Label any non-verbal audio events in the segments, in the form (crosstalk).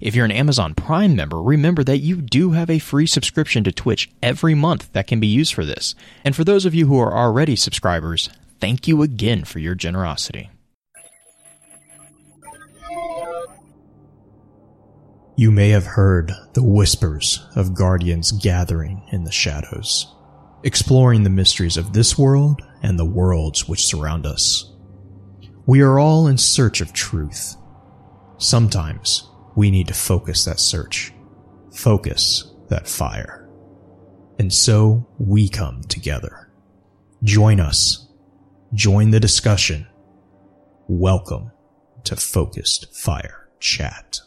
If you're an Amazon Prime member, remember that you do have a free subscription to Twitch every month that can be used for this. And for those of you who are already subscribers, thank you again for your generosity. You may have heard the whispers of guardians gathering in the shadows, exploring the mysteries of this world and the worlds which surround us. We are all in search of truth. Sometimes we need to focus that search, focus that fire. And so we come together. Join us. Join the discussion. Welcome to Focused Fire Chat.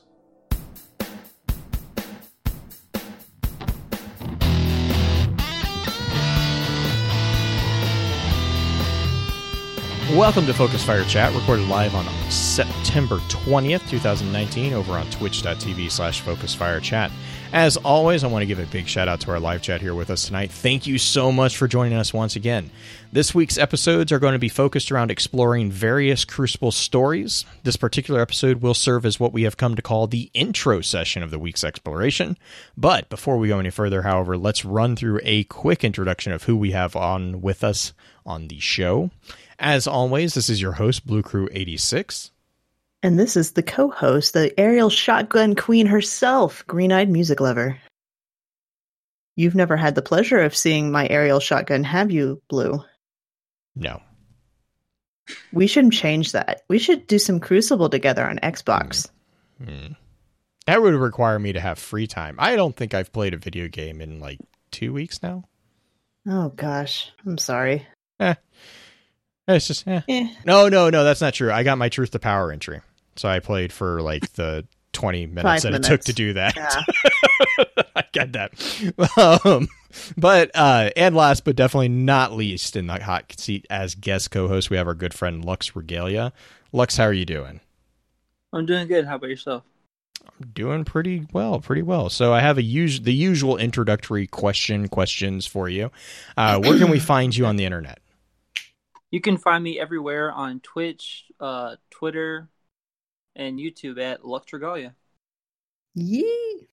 Welcome to Focus Fire Chat, recorded live on September 20th, 2019, over on twitch.tv slash Focus Fire Chat. As always, I want to give a big shout out to our live chat here with us tonight. Thank you so much for joining us once again. This week's episodes are going to be focused around exploring various Crucible stories. This particular episode will serve as what we have come to call the intro session of the week's exploration. But before we go any further, however, let's run through a quick introduction of who we have on with us on the show. As always, this is your host, Blue Crew 86. And this is the co host, the aerial shotgun queen herself, Green Eyed Music Lover. You've never had the pleasure of seeing my aerial shotgun, have you, Blue? No. We should change that. We should do some Crucible together on Xbox. Hmm. That would require me to have free time. I don't think I've played a video game in like two weeks now. Oh, gosh. I'm sorry. Eh. It's just, eh. Eh. No, no, no, that's not true. I got my Truth to Power entry. So I played for like the 20 minutes Five that minutes. it took to do that. Yeah. (laughs) I get that. Um, but, uh, and last but definitely not least in the hot seat as guest co host, we have our good friend Lux Regalia. Lux, how are you doing? I'm doing good. How about yourself? I'm doing pretty well, pretty well. So I have a us- the usual introductory question questions for you. Uh, where can we (clears throat) find you on the internet? You can find me everywhere on Twitch, uh, Twitter, and YouTube at Lux Regalia. Yee.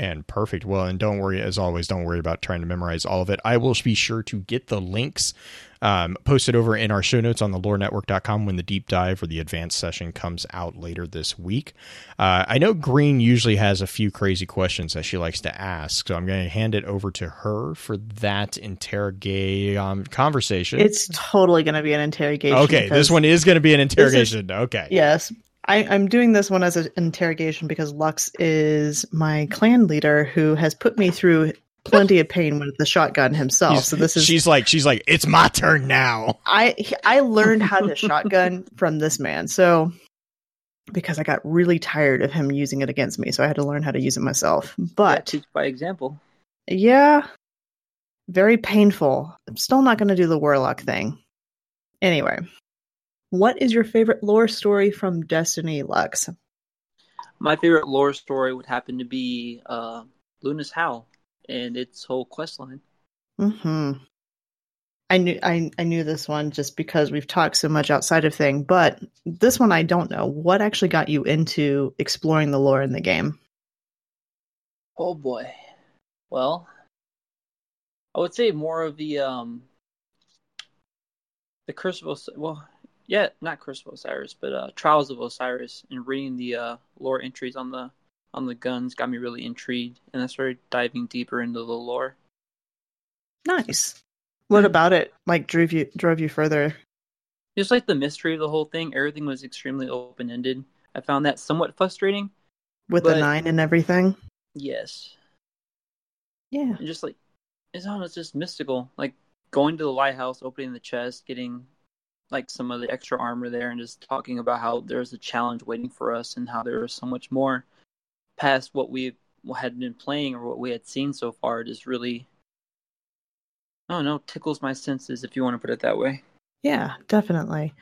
And perfect. Well, and don't worry, as always, don't worry about trying to memorize all of it. I will be sure to get the links um, posted over in our show notes on the lorenetwork.com when the deep dive or the advanced session comes out later this week. Uh, I know Green usually has a few crazy questions that she likes to ask, so I'm going to hand it over to her for that interrogate um, conversation. It's totally going to be an interrogation. okay, this one is going to be an is- interrogation. okay. Yes. I, I'm doing this one as an interrogation because Lux is my clan leader who has put me through plenty of pain with the shotgun himself. He's- So this is she's like she's like it's my turn now. I I learned how to shotgun from this man. So because I got really tired of him using it against me, so I had to learn how to use it myself. But teach by example. yeah, very painful. I'm still not going to do the warlock thing. Anyway, what is your favorite lore story from Destiny, Lux? My favorite lore story would happen to be uh, Luna's Howl and its whole quest line. Hmm. I knew I I knew this one just because we've talked so much outside of thing, but this one I don't know. What actually got you into exploring the lore in the game? Oh boy. Well, I would say more of the um the Curse of well, yeah, not of Osiris, but uh Trials of Osiris and reading the uh lore entries on the on the guns got me really intrigued and I started diving deeper into the lore. Nice. What about it like drove you drove you further? Just like the mystery of the whole thing, everything was extremely open ended. I found that somewhat frustrating. with the nine and everything. Yes. Yeah. And just like it's almost just mystical. Like going to the lighthouse, opening the chest, getting like some of the extra armor there and just talking about how there's a challenge waiting for us and how there is so much more past what we had been playing or what we had seen so far just really I don't know, tickles my senses if you want to put it that way. Yeah, definitely.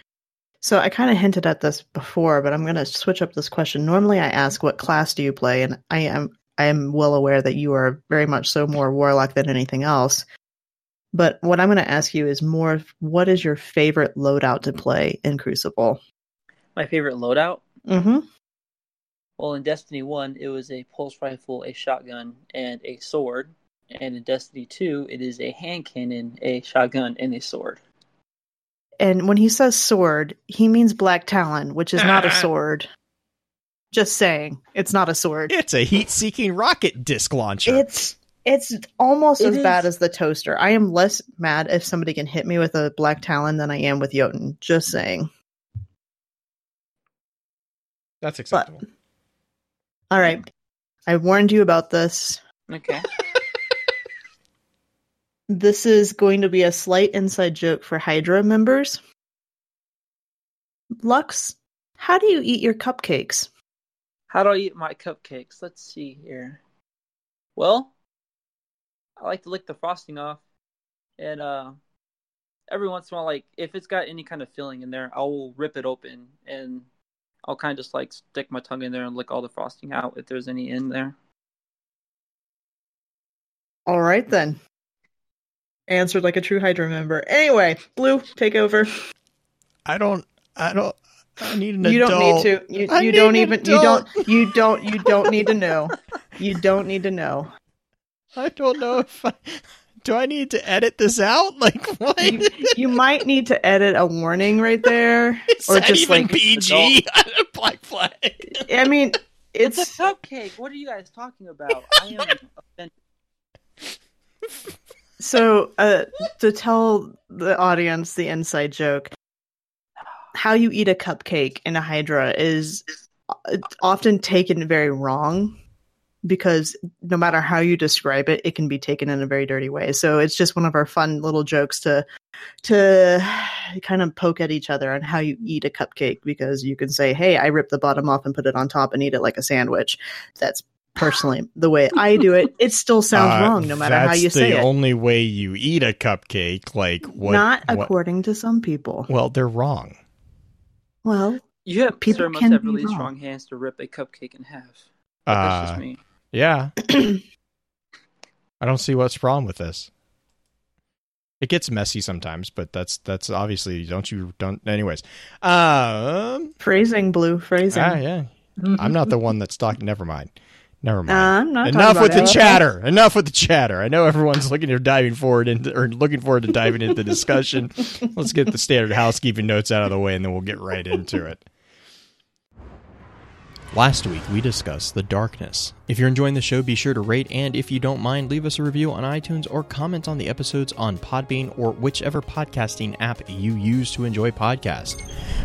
So I kind of hinted at this before, but I'm going to switch up this question. Normally, I ask, "What class do you play?" and I am I am well aware that you are very much so more warlock than anything else. But what I'm going to ask you is more: What is your favorite loadout to play in Crucible? My favorite loadout? Mm-hmm. Well, in Destiny 1, it was a pulse rifle, a shotgun, and a sword. And in Destiny 2, it is a hand cannon, a shotgun, and a sword. And when he says sword, he means Black Talon, which is not a (laughs) sword. Just saying, it's not a sword. It's a heat-seeking rocket disc launcher. It's it's almost It as bad as the toaster. I am less mad if somebody can hit me with a Black Talon than I am with Jotun. Just saying. That's acceptable. All right. I warned you about this. Okay. (laughs) This is going to be a slight inside joke for Hydra members. Lux, how do you eat your cupcakes? How do I eat my cupcakes? Let's see here. Well, I like to lick the frosting off, and uh, every once in a while, like if it's got any kind of filling in there, I will rip it open and I'll kind of just like stick my tongue in there and lick all the frosting out if there's any in there. All right then. Answered like a true Hydra member. Anyway, Blue, take over. I don't. I don't. I need an you don't adult. need to. You, you don't an even. You don't. You don't. You don't need to (laughs) know. You don't need to know. (laughs) I don't know if I. Do I need to edit this out? (laughs) Like what? You, you might need to edit a warning right there, (laughs) Is or that just even like. PG? Black flag. I mean, It's, it's a cupcake. What are you guys talking about? I am offended. So, uh, to tell the audience the inside joke, how you eat a cupcake in a Hydra is uh, often taken very wrong because no matter how you describe it, it can be taken in a very dirty way. So it's just one of our fun little jokes to to kind of poke at each other on how you eat a cupcake because you can say, "Hey, I rip the bottom off and put it on top and eat it like a sandwich." That's personally the way I do it. It still sounds Uh, wrong no matter how you say it. the only way you eat a cupcake. Like what? Not what- according to some people. Well, they're wrong. Well, You have People sir must can have really wrong. strong hands to rip a cupcake in half. But that's Uh, just me. Yeah. (clears throat) I don't see what's wrong with this. It gets messy sometimes, but that's that's obviously don't you don't. Anyways, um, phrasing, blue phrasing. ah, yeah, I'm not the one that's talking. Never mind. Never mind. Uh, Enough with the it. chatter. Enough with the chatter. I know everyone's looking to diving forward into or looking forward to diving into the discussion. (laughs) Let's get the standard housekeeping notes out of the way, and then we'll get right into it. Last week, we discussed The Darkness. If you're enjoying the show, be sure to rate, and if you don't mind, leave us a review on iTunes or comment on the episodes on Podbean or whichever podcasting app you use to enjoy podcasts.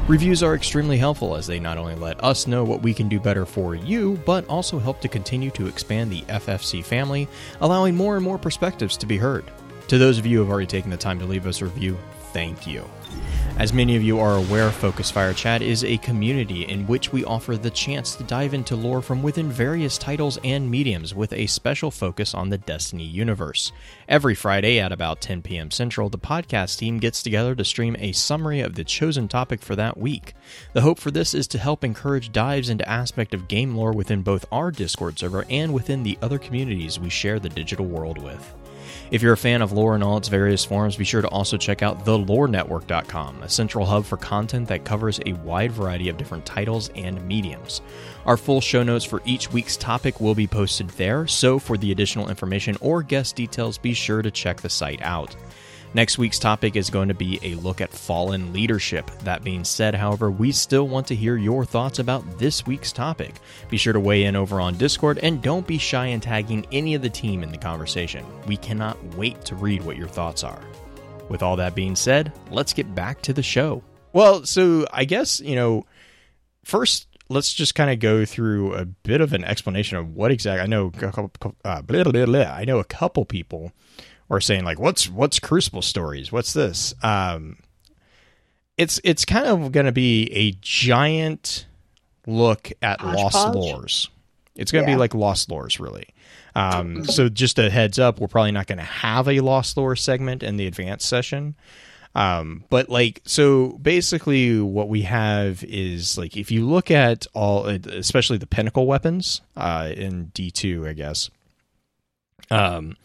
Reviews are extremely helpful as they not only let us know what we can do better for you, but also help to continue to expand the FFC family, allowing more and more perspectives to be heard. To those of you who have already taken the time to leave us a review, thank you. As many of you are aware, Focus Fire Chat is a community in which we offer the chance to dive into lore from within various titles and mediums with a special focus on the Destiny universe. Every Friday at about 10 p.m. Central, the podcast team gets together to stream a summary of the chosen topic for that week. The hope for this is to help encourage dives into aspect of game lore within both our Discord server and within the other communities we share the digital world with. If you're a fan of lore in all its various forms, be sure to also check out thelorenetwork.com, a central hub for content that covers a wide variety of different titles and mediums. Our full show notes for each week's topic will be posted there, so for the additional information or guest details, be sure to check the site out. Next week's topic is going to be a look at fallen leadership. That being said, however, we still want to hear your thoughts about this week's topic. Be sure to weigh in over on Discord and don't be shy in tagging any of the team in the conversation. We cannot wait to read what your thoughts are. With all that being said, let's get back to the show. Well, so I guess, you know, first let's just kind of go through a bit of an explanation of what exactly I know a couple, uh, blah, blah, blah, I know a couple people or saying like what's what's crucible stories what's this um it's it's kind of going to be a giant look at lost Hodgepodge? lores it's going to Yeah. be like lost lores really Um, so just a heads up, we're probably not going to have a lost lore segment in the advanced session. Um, but like, so basically, what we have is like, if you look at all, especially the pinnacle weapons uh, in D two, I guess. Um,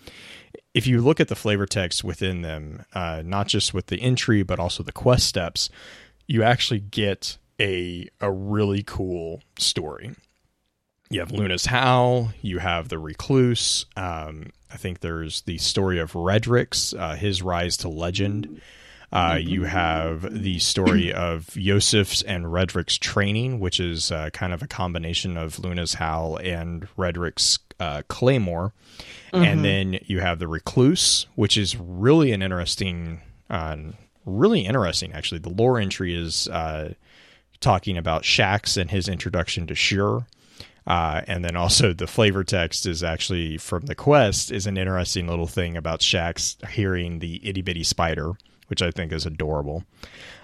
if you look at the flavor text within them, uh, not just with the entry but also the quest steps, you actually get a a really cool story. You have Luna's Howl, you have the Recluse. Um, I think there's the story of Redrix, uh, his rise to legend. Uh, mm-hmm. you have the story (clears throat) of Yosef's and Redrix's training, which is uh, kind of a combination of Luna's Howl and Redrix's uh, Claymore. Mm-hmm. And then you have the Recluse, which is really an interesting, uh, really interesting actually. The lore entry is uh, talking about Shaxx and his introduction to Sjur. Uh, and then also (laughs) the flavor text is actually from the quest is an interesting little thing about Shaxx hearing the itty bitty spider, which I think is adorable.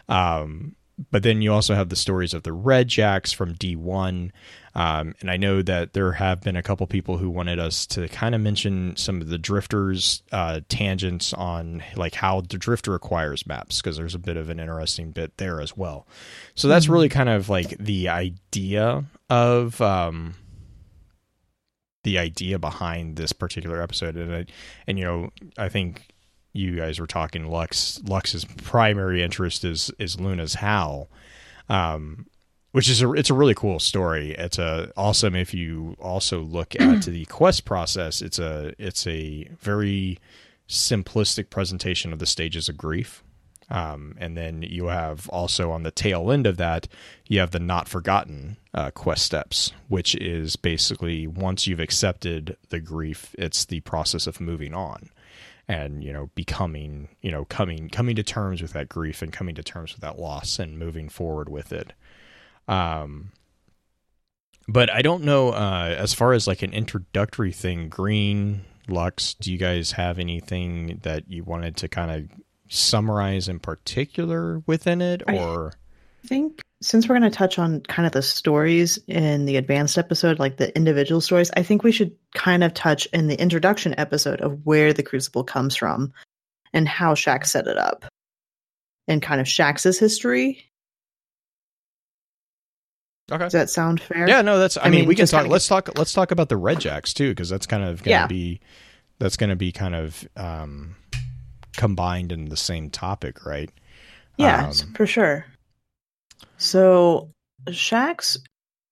Um, but then you also have the stories of the Red Jacks from D1. Um, and I know that there have been a couple people who wanted us to kind of mention some of the drifters uh, tangents on like how the drifter acquires maps because there's a bit of an interesting bit there as well. So that's mm-hmm. really kind of like the idea of um, the idea behind this particular episode, and I, and you know I think you guys were talking Lux Lux's primary interest is is Luna's Howl. Um, which is a it's a really cool story. It's a awesome if you also look at (clears throat) the quest process. It's a it's a very simplistic presentation of the stages of grief. Um, and then you have also on the tail end of that, you have the not forgotten uh, quest steps, which is basically once you've accepted the grief, it's the process of moving on and you know becoming you know coming coming to terms with that grief and coming to terms with that loss and moving forward with it um, but I don't know uh, as far as like an introductory thing. Green Lux, do you guys have anything that you wanted to kind of summarize in particular within it, or? I think since we're going to touch on kind of the stories in the advanced episode, like the individual stories, I think we should kind of touch in the introduction episode of where the Crucible comes from and how Shaxx set it up and kind of Shaxx's history Okay. Does that sound fair? Yeah, no, that's. I, I mean, mean, we can talk. Let's talk. Let's talk about the Red Jacks too, because that's kind of going to yeah. be. That's going to be kind of um, combined in the same topic, right? Yeah, um, for sure. So, Shaxx,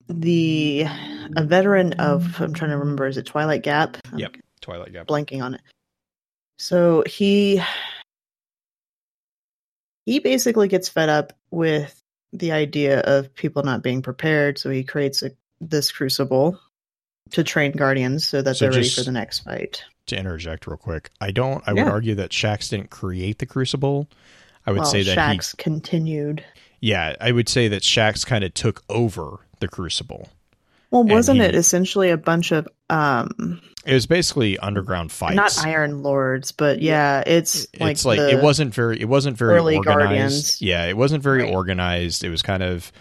the a veteran of I'm trying to remember, is it Twilight Gap? I'm yep, Twilight Gap. Blanking on it. So he he basically gets fed up with the idea of people not being prepared, so he creates a, this crucible to train guardians so that so they're ready for the next fight. To interject real quick, I don't. I yeah. would argue that Shaxx didn't create the crucible. I would well, say that Shaxx he continued. Yeah, I would say that Shaxx kind of took over the crucible. Well, wasn't he, it essentially a bunch of um it was basically underground fights. Not Iron Lords, but yeah, it's like it's like it wasn't very it wasn't very organized. Guardians. Yeah, it wasn't very right. organized. It was kind of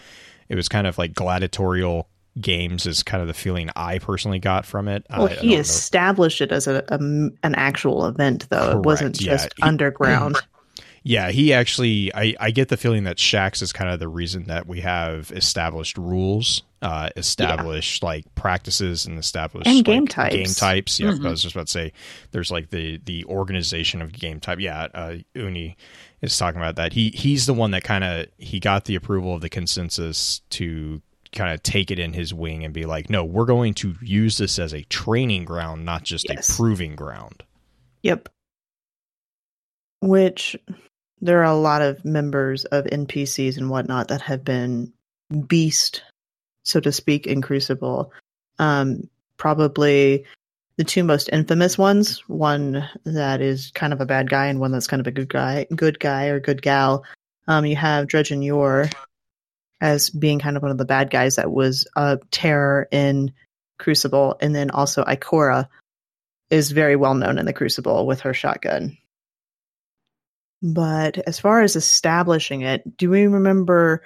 it was kind of like gladiatorial games is kind of the feeling I personally got from it. Well, I, he I established it as a, a, an actual event, though. Correct. It wasn't just yeah. (clears throat) underground. Yeah, he actually. I, I get the feeling that Shaxx is kind of the reason that we have established rules, uh, established yeah. like practices, and established and like, game types. Game types. Yeah, mm-hmm. I was just about to say there's like the the organization of game type. Yeah, uh, Uni is talking about that. He he's the one that kind of he got the approval of the consensus to kind of take it in his wing and be like, no, we're going to use this as a training ground, not just yes. a proving ground. Yep. Which there are a lot of members of NPCs and whatnot that have been beast, so to speak, in Crucible. Um, probably the two most infamous ones, one that is kind of a bad guy and one that's kind of a good guy, good guy or good gal. Um, you have Dredgen Yor as being kind of one of the bad guys that was a terror in Crucible, and then also Ikora is very well known in the Crucible with her shotgun. But as far as establishing it, do we remember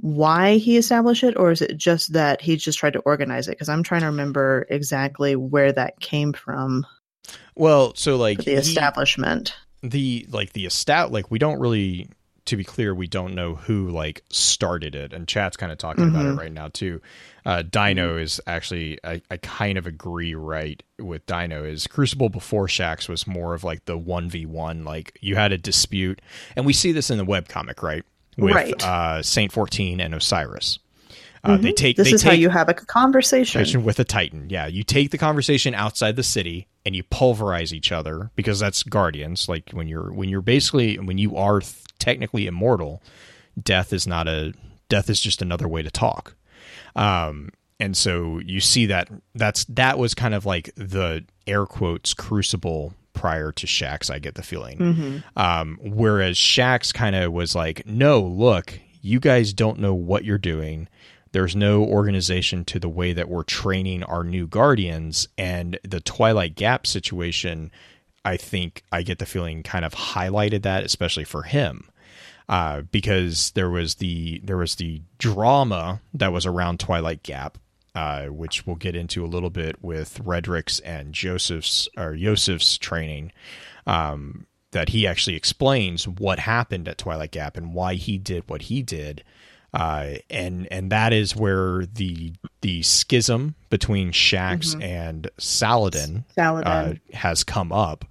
why he established it, or is it just that he just tried to organize it? Because I'm trying to remember exactly where that came from. Well, so like the he- establishment. the like the estat like we don't really to be clear we don't know who like started it and chat's kind of talking about it Mhm. right now too uh dino is actually I, I kind of agree right with dino is crucible before Shaxx was more of like the 1v1 like you had a dispute and we see this in the web comic, right with Right. uh saint 14 and osiris uh, they Mhm. take This they is take, how you have a conversation. conversation with a titan yeah you take the conversation outside the city and you pulverize each other because that's guardians like when you're when you're basically when you are th- technically immortal death is not a death is just another way to talk um and so you see that that's that was kind of like the air quotes crucible prior to Shaxx I get the feeling hmm um, whereas Shaxx kind of was like, no, look, you guys don't know what you're doing. There's no organization to the way that we're training our new guardians. And the Twilight Gap situation, I think I get the feeling kind of highlighted that, especially for him. Uh, because there was the there was the drama that was around Twilight Gap, uh, which we'll get into a little bit with Redrix's and Joseph's or Joseph's training um, that he actually explains what happened at Twilight Gap and why he did what he did. Uh, and and that is where the the schism between Shaxx Mhm. and Saladin Saladin. uh, has come up.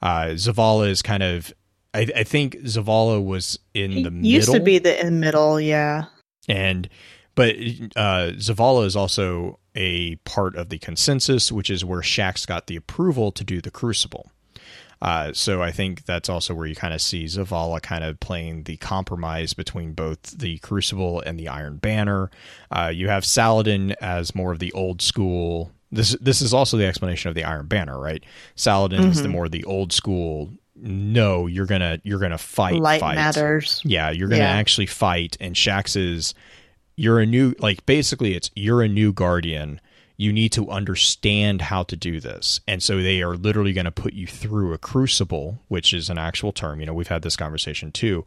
Uh, Zavala is kind of, I, I think Zavala was in He the middle, used to be the in the middle, yeah. and but uh, Zavala is also a part of the consensus, which is where Shaxx got the approval to do the Crucible. Uh, so I think that's also where you kind of see Zavala kind of playing the compromise between both the Crucible and the Iron Banner. Uh, you have Saladin as more of the old school. This this is also the explanation of the Iron Banner, right? Saladin is the Mhm. more the old school. No, you're gonna you're gonna fight. Light fight. matters. Yeah, you're gonna Yeah. actually fight. And Shaxx is you're a new like basically it's you're a new guardian. You need to understand how to do this. And so they are literally going to put you through a crucible, which is an actual term. You know, we've had this conversation too.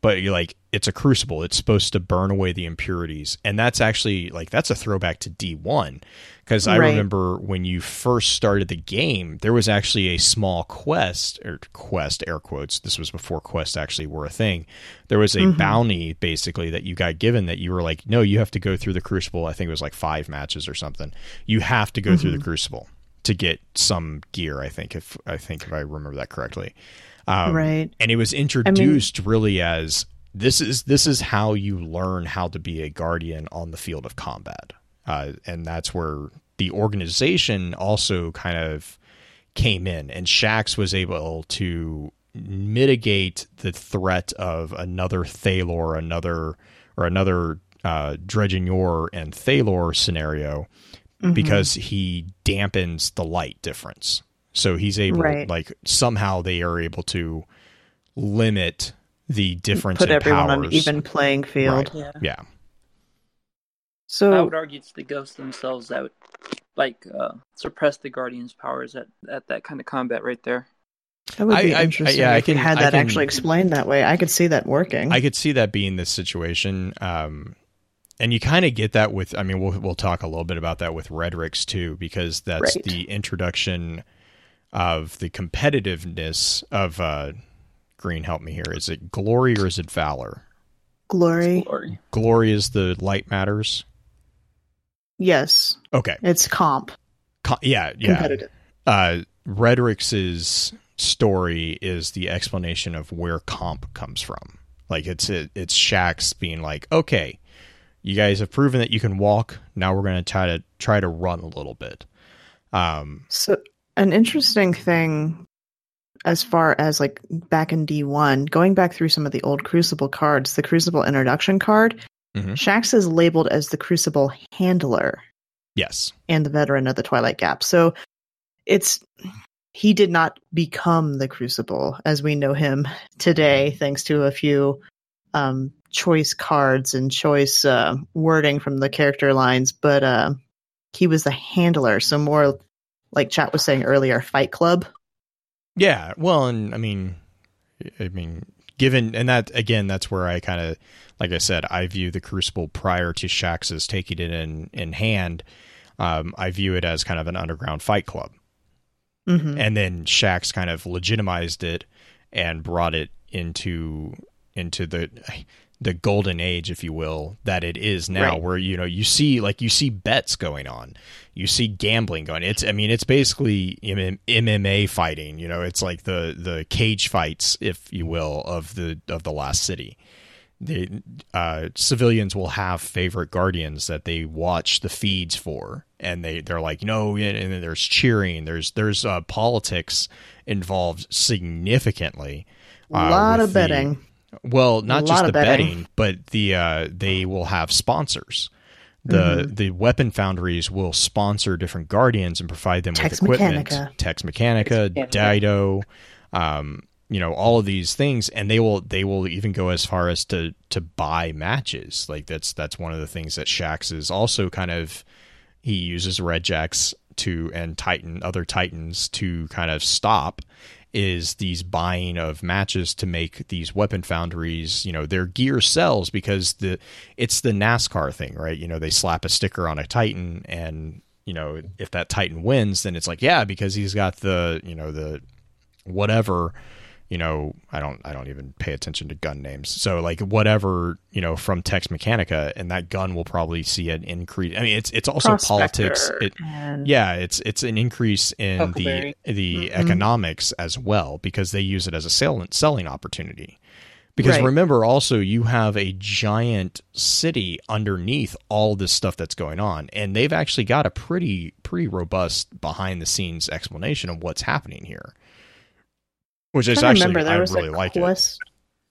But you're like, it's a crucible. It's supposed to burn away the impurities. And that's actually like that's a throwback to D1. Because I Right. remember when you first started the game, there was actually a small quest or quest air quotes. This was before quests actually were a thing. There was a Mhm. bounty basically that you got given that you were like, no, you have to go through the crucible. I think it was like five matches or something. You have to go through the crucible to get some gear. I think if I think if I remember that correctly. Um, right. and it was introduced really as this is this is how you learn how to be a guardian on the field of combat uh, and that's where the organization also kind of came in and Shaxx was able to mitigate the threat of another Thalor another or another uh, Dredgen Yor and Thalor scenario Mhm. because he dampens the light difference. So he's able, Right. like somehow they are able to limit the difference put in everyone powers. on an even playing field. Yeah. Yeah, So I would argue it's the ghosts themselves that would like uh, suppress the guardian's powers at, at that kind of combat right there. that would be I- I- interesting yeah, I if we can- had that can- actually explained that way. I could see that working. I could see that being this situation. Um, and you kind of get that with, I mean, we'll we'll talk a little bit about that with Redrix too, because that's Right. the introduction of the competitiveness of uh, Green. Help me here. Is it glory or is it valor? Glory. Glory. Glory is the light matters. Yes. Okay. It's comp. Co- yeah, yeah. Competitive. uh, Redrix's story is the explanation of where comp comes from. Like it's it, it's Shaxx being like, okay, you guys have proven that you can walk. Now we're going to try to try to run a little bit. Um, So an interesting thing as far as like back in D1, going back through some of the old Crucible cards, the Crucible introduction card, Mhm. Shaxx is labeled as the Crucible handler yes, and the veteran of the Twilight Gap. So it's he did not become the Crucible as we know him today, thanks to a few um, choice cards and choice uh, wording from the character lines. But uh, he was the handler, so more like Chat was saying earlier, Fight Club. Yeah. Well, and I mean, I mean, given and that again, that's where I kind of, like I said, I view the Crucible prior to Shaxx taking it in in hand. Um, I view it as kind of an underground fight club, Mhm. and then Shaxx kind of legitimized it and brought it into into the the golden age, if you will, that it is now, Right. where you know you see like you see bets going on, you see gambling going. It's I mean it's basically MMA fighting. You know, it's like the the cage fights, if you will, of the of the last city. The uh, civilians will have favorite guardians that they watch the feeds for, and they they're like no, and then there's cheering, there's there's uh, politics involved significantly. A lot of the- betting. Well, not A just the betting. betting, but the uh, they will have sponsors. The Mm-hmm. the weapon foundries will sponsor different guardians and provide them Tex with equipment. Mechanica. Tex Mechanica, Tex Mechanica. Dido, um, you know, all of these things, and they will they will even go as far as to to buy matches. Like that's that's one of the things that Shaxx is also kind of he uses Red Jacks to and Titan other Titans to kind of stop is these buying of matches to make these weapon foundries, you know, their gear sells because the it's the NASCAR thing, right? You know, they slap a sticker on a Titan and you know, if that Titan wins, then it's like, yeah, because he's got the, you know, the whatever you know i don't i don't even pay attention to gun names so like whatever you know from tex mechanica and that gun will probably see an increase i mean it's it's also politics it, and yeah it's it's an increase in Huckleberry. the the Mhm. economics as well because they use it as a sell, selling opportunity because Right. remember also you have a giant city underneath all this stuff that's going on and they've actually got a pretty pretty robust behind the scenes explanation of what's happening here which is trying to actually remember there I was really a like it. quest.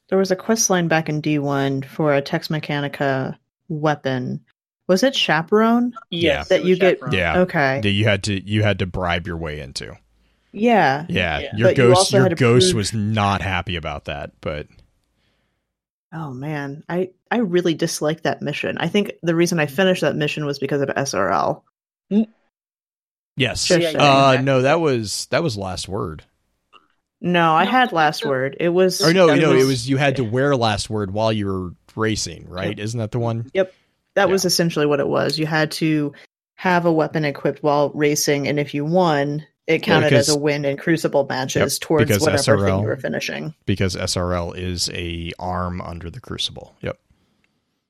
There was a quest line back in D one for a Tex Mechanica weapon. Was it Chaperone? Yes, That you get- Chaperone. Yeah, Okay. that you had to you had to bribe your way into. Yeah. Yeah, Yeah. your But ghost also your ghost prove- was not happy about that, but Oh man, I I really disliked that mission. I think the reason I finished that mission was because of SRL. yes, Just Yeah, saying. yeah, uh, no, that was that was last word. No, I No, had last so- word. It was Or no, it no, it was you had to wear last word while you were racing, right? Isn't that the one? Yep, that was essentially what it was. You had to have a weapon equipped while racing, and if you won, it counted because- as a win in Crucible matches towards because whatever thing you were finishing. Because SRL is a arm under the Crucible. Yep.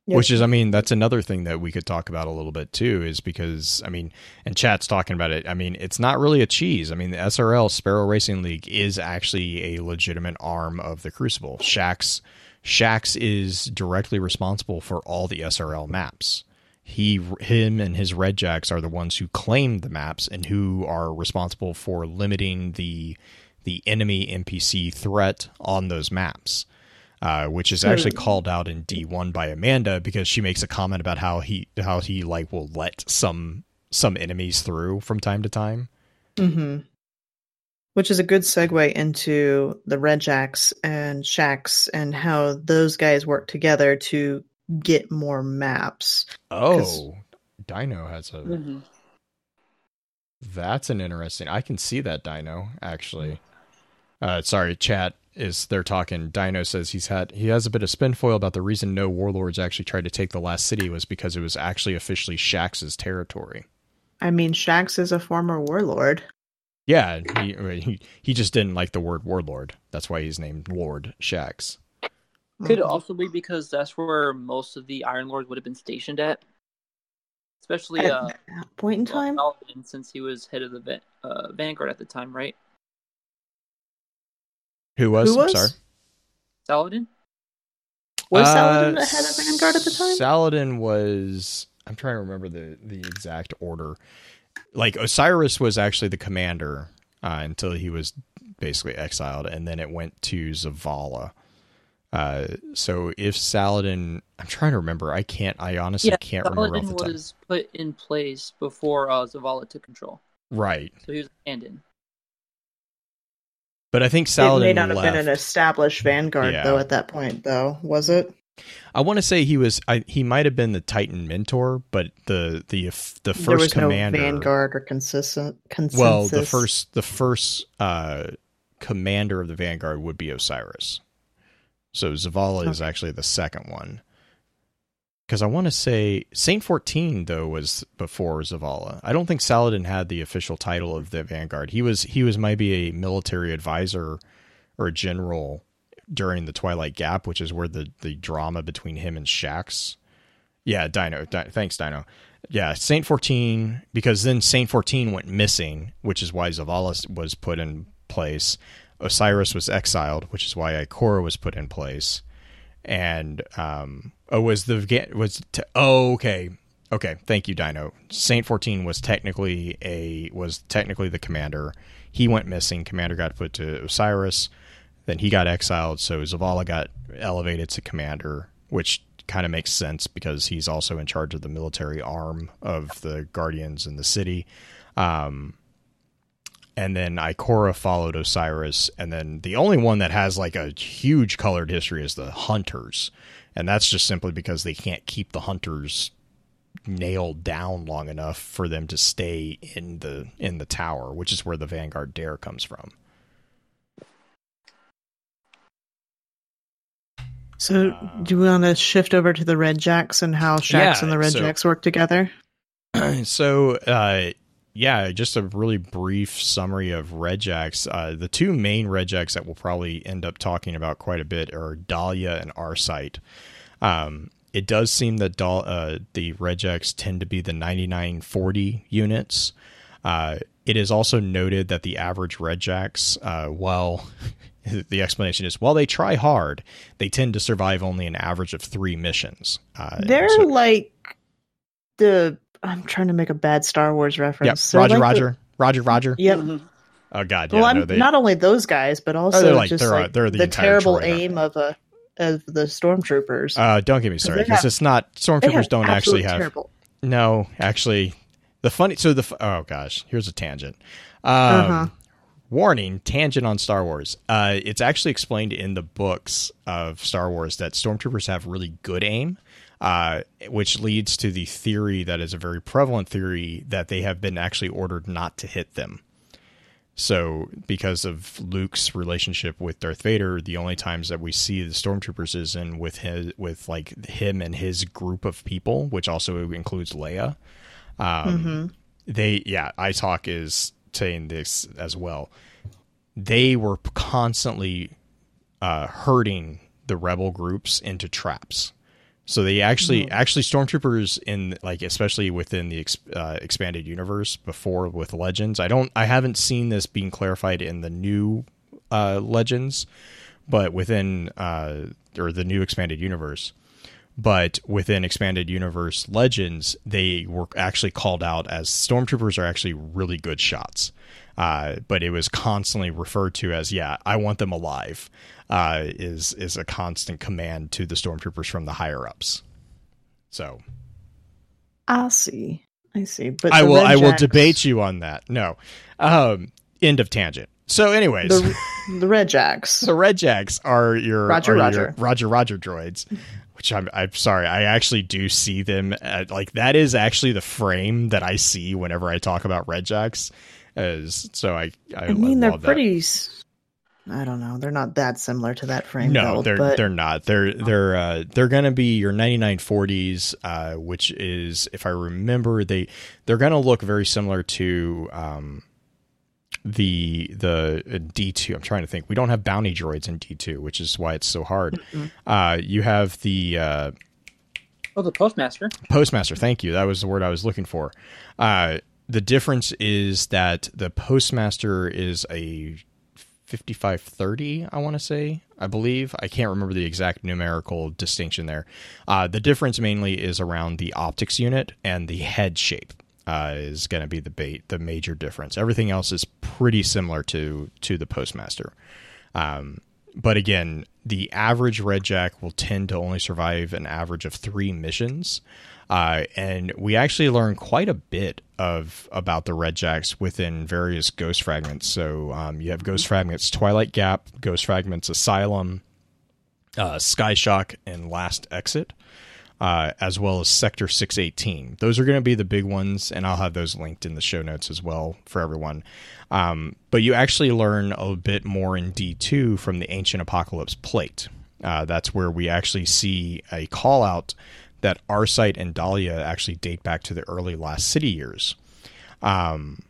Yep. Which is, I mean, that's another thing that we could talk about a little bit too, is because, I mean, and chat's talking about it. I mean, it's not really a cheese. I mean, the SRL Sparrow Racing League is actually a legitimate arm of the Crucible. Shaxx, Shaxx is directly responsible for all the SRL maps. He, him, and his Red Jacks are the ones who claim the maps and who are responsible for limiting the the enemy NPC threat on those maps uh, which is actually Hmm. called out in D1 by Amanda because she makes a comment about how he how he like will let some some enemies through from time to time. hmm Which is a good segue into the Red Jacks and Shaxx and how those guys work together to get more maps. Oh, Dino has a Mhm. that's an interesting. I can see that Dino actually. Uh, sorry, chat is they're talking. Dino says he's had he has a bit of spin foil about the reason no warlords actually tried to take the last city was because it was actually officially Shaxx's territory. I mean, Shaxx is a former warlord. Yeah, he, he he just didn't like the word warlord. That's why he's named Lord Shaxx. Could Mhm. also be because that's where most of the Iron Lords would have been stationed at. Especially At uh, that point in time. Since he was head of the uh, Vanguard at the time, right? Who was? Who was? I'm sorry. Saladin? Was Uh, Saladin the head of Vanguard at the time? Saladin was. I'm trying to remember the the exact order. Like Osiris was actually the commander uh, until he was basically exiled, and then it went to Zavala. Uh, so if Saladin, I'm trying to remember. I can't. I honestly yeah, can't remember off Saladin the top. was put in place before uh, Zavala took control. Right, So he was a stand-in. But I think it Saladin may not have left. been an established Vanguard Yeah. though at that point, though, was it? I want to say he was. I, he might have been the Titan mentor, but the the the first there was commander. no Vanguard or consistent consensus. Well, the first the first uh, commander of the Vanguard would be Osiris. So Zavala is actually the second one. Because I want to say Saint Fourteen though was before Zavala. I don't think Saladin had the official title of the Vanguard. He was he was maybe a military advisor or a general during the Twilight Gap, which is where the the drama between him and Shaxx. Yeah, Dino. Di- thanks, Dino. Yeah, Saint Fourteen because then Saint Fourteen went missing, which is why Zavala was put in place. Osiris was exiled, which is why Ikora was put in place and um oh was the was t- oh okay. Okay thank you dino. Saint 14 was technically a was technically the commander. He went missing. Commander got put to osiris. Then he got exiled so zavala got elevated to commander which kind of makes sense because he's also in charge of the military arm of the guardians in the city. Um and then Ikora followed Osiris, and then the only one that has like a huge colored history is the Hunters, and that's just simply because they can't keep the Hunters nailed down long enough for them to stay in the in the tower, which is where the Vanguard Dare comes from. So, do we want to shift over to the Red Jacks and how Shaxx Yeah, and the Red so- Jacks work together? (clears throat) so uh yeah just a really brief summary of redjacks uh the two main redjacks that we'll probably end up talking about quite a bit are dahlia and arcite. Um it does seem that Dal- uh, the redjacks tend to be the 9940 units. Uh it is also noted that the average redjacks uh well (laughs) the explanation is while they try hard they tend to survive only an average of three missions. Uh, They're so- like the. I'm trying to make a bad Star Wars reference. They're Roger, like the- Roger, Roger, Roger. Yep. Mhm. Oh God, yeah, well, I'm no, they, not only those guys, but also they're like- just they're, uh, like they're the the, terrible droid army. aim of a of the stormtroopers. uh, don't get me started because it's not stormtroopers don't actually have terrible. no actually the funny so the f- oh gosh here's a tangent um Uh-huh. warning tangent on Star Wars uh it's actually explained in the books of Star Wars that stormtroopers have really good aim uh, which leads to the theory that is a very prevalent theory that they have been actually ordered not to hit them. So, because of Luke's relationship with Darth Vader, the only times that we see the stormtroopers is in with his with like him and his group of people, which also includes Leia. Um, They, yeah, iTalk is saying this as well. They were constantly uh, herding the rebel groups into traps. So they actually, actually, stormtroopers in like, especially within the ex, uh, expanded universe before with Legends. I don't, I haven't seen this being clarified in the new uh, Legends, but within uh, or the new expanded universe. But within expanded universe Legends, they were actually called out as stormtroopers are actually really good shots. Uh, but it was constantly referred to as, yeah, I want them alive. Uh, is is a constant command to the stormtroopers from the higher ups. So I see. I see. But I will I will debate you on that. No, um, end of tangent. So, anyways, The, the Red Jacks. (laughs) the Red Jacks are your Roger, are your Roger. Roger Roger droids. Which I'm I'm sorry, I actually do see them at, like that is actually the frame that I see whenever I talk about Red Jacks. As so I I, I mean, they're that. Pretty. s- I don't know. They're not that similar to that frame No, build, they're but they're not. They're they're uh, they're gonna be your 9940s, uh, which is if I remember they they're gonna look very similar to um, the the D two. I'm trying to think. We don't have bounty droids in D two, which is why it's so hard. Uh, you have the uh, Oh, the postmaster. Postmaster, thank you. That was the word I was looking for. Uh, the difference is that the Postmaster is a 5530, I want to say, I believe. I can't remember the exact numerical distinction there. Uh, the difference mainly is around the optics unit and the head shape. Uh, is going to be the bait, the major difference. Everything else is pretty similar to to the Postmaster. Um, but again, the average Red Jack will tend to only survive an average of three missions. Uh, and we actually learn quite a bit of about the Red Jacks within various Ghost Fragments. So um, you have Ghost Fragments Twilight Gap, Ghost Fragments Asylum, uh, Sky Shock, and Last Exit. uh, as well as Sector 618. Those are going to be the big ones, and I'll have those linked in the show notes as well for everyone. Um, but you actually learn a bit more in D2 from the Ancient Apocalypse plate. Uh, that's where we actually see a call out that Arcite and Dahlia actually date back to the early Last City years. Um,